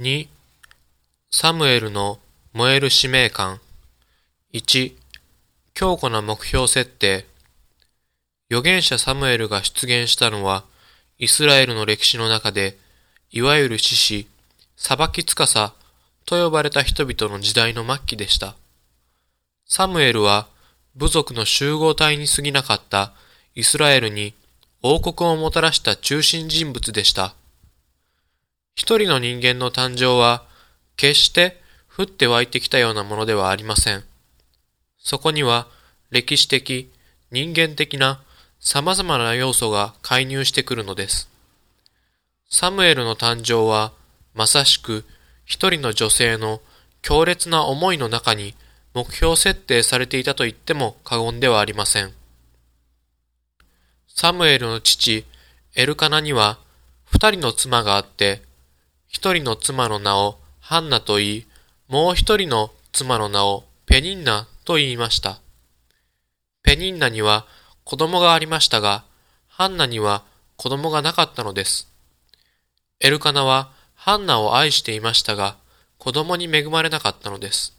2サムエルの燃える使命感1強固な目標設定預言者サムエルが出現したのはイスラエルの歴史の中でいわゆる獅子、裁きつかさと呼ばれた人々の時代の末期でした。サムエルは部族の集合体に過ぎなかったイスラエルに王国をもたらした中心人物でした。一人の人間の誕生は決して降って湧いてきたようなものではありません。そこには歴史的、人間的な様々な要素が介入してくるのです。サムエルの誕生はまさしく一人の女性の強烈な思いの中に目標設定されていたと言っても過言ではありません。サムエルの父、エルカナには二人の妻があって、一人の妻の名をハンナと言い、もう一人の妻の名をペニンナと言いました。ペニンナには子供がありましたが、ハンナには子供がなかったのです。エルカナはハンナを愛していましたが、子供に恵まれなかったのです。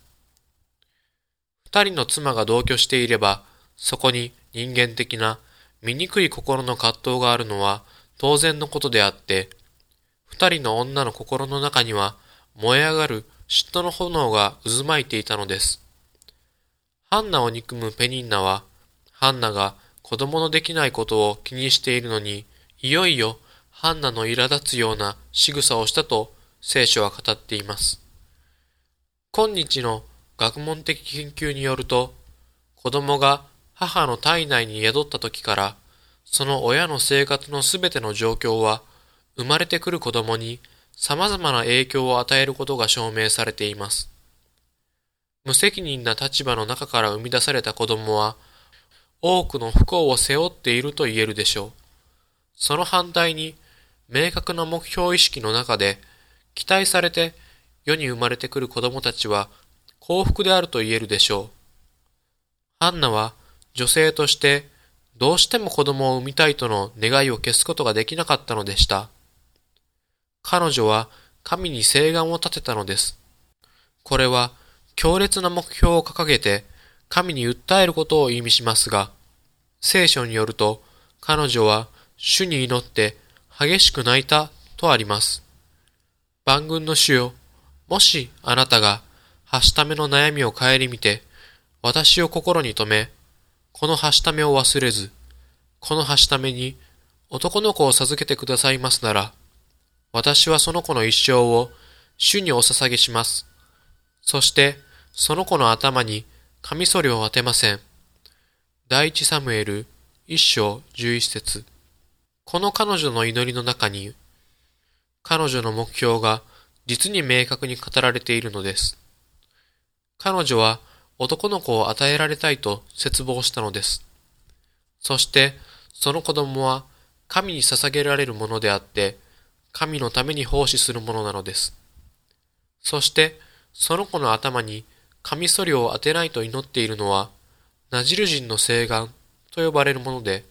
二人の妻が同居していれば、そこに人間的な醜い心の葛藤があるのは当然のことであって、二人の女の心の中には燃え上がる嫉妬の炎が渦巻いていたのです。ハンナを憎むペニンナは、ハンナが子供のできないことを気にしているのに、いよいよハンナの苛立つような仕草をしたと聖書は語っています。今日の学問的研究によると、子供が母の体内に宿った時から、その親の生活のすべての状況は、生まれてくる子供に様々な影響を与えることが証明されています。無責任な立場の中から生み出された子供は、多くの不幸を背負っていると言えるでしょう。その反対に、明確な目標意識の中で、期待されて世に生まれてくる子供たちは幸福であると言えるでしょう。ハンナは女性としてどうしても子供を産みたいとの願いを消すことができなかったのでした。彼女は神に誓願を立てたのです。これは強烈な目標を掲げて神に訴えることを意味しますが、聖書によると彼女は主に祈って激しく泣いたとあります。万軍の主よ、もしあなたがはしための悩みを顧みて、私を心に留め、このはしためを忘れず、このはしために男の子を授けてくださいますなら、私はその子の一生を主にお捧げします。そして、その子の頭にカミソリを当てません。第一サムエル一章十一節この彼女の祈りの中に、彼女の目標が実に明確に語られているのです。彼女は男の子を与えられたいと絶望したのです。そして、その子供は神に捧げられるものであって、神のために奉仕するものなのです。そして、その子の頭にカミソリを当てないと祈っているのは、ナジル人の誓願と呼ばれるもので、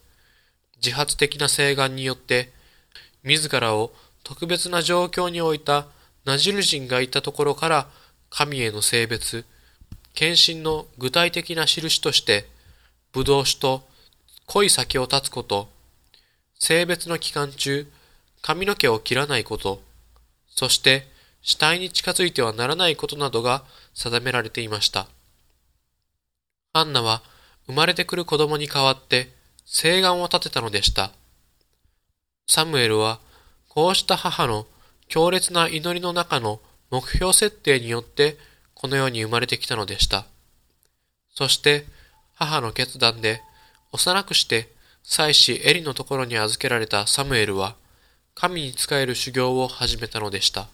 自発的な誓願によって、自らを特別な状況に置いたナジル人がいたところから神への性別、献身の具体的な印として、葡萄酒と濃い酒を断つこと、性別の期間中、髪の毛を切らないこと、そして死体に近づいてはならないことなどが定められていました。ハンナは生まれてくる子供に代わって誓願を立てたのでした。サムエルはこうした母の強烈な祈りの中の目標設定によってこの世に生まれてきたのでした。そして母の決断で幼くして妻子エリのところに預けられたサムエルは神に仕える修行を始めたのでした。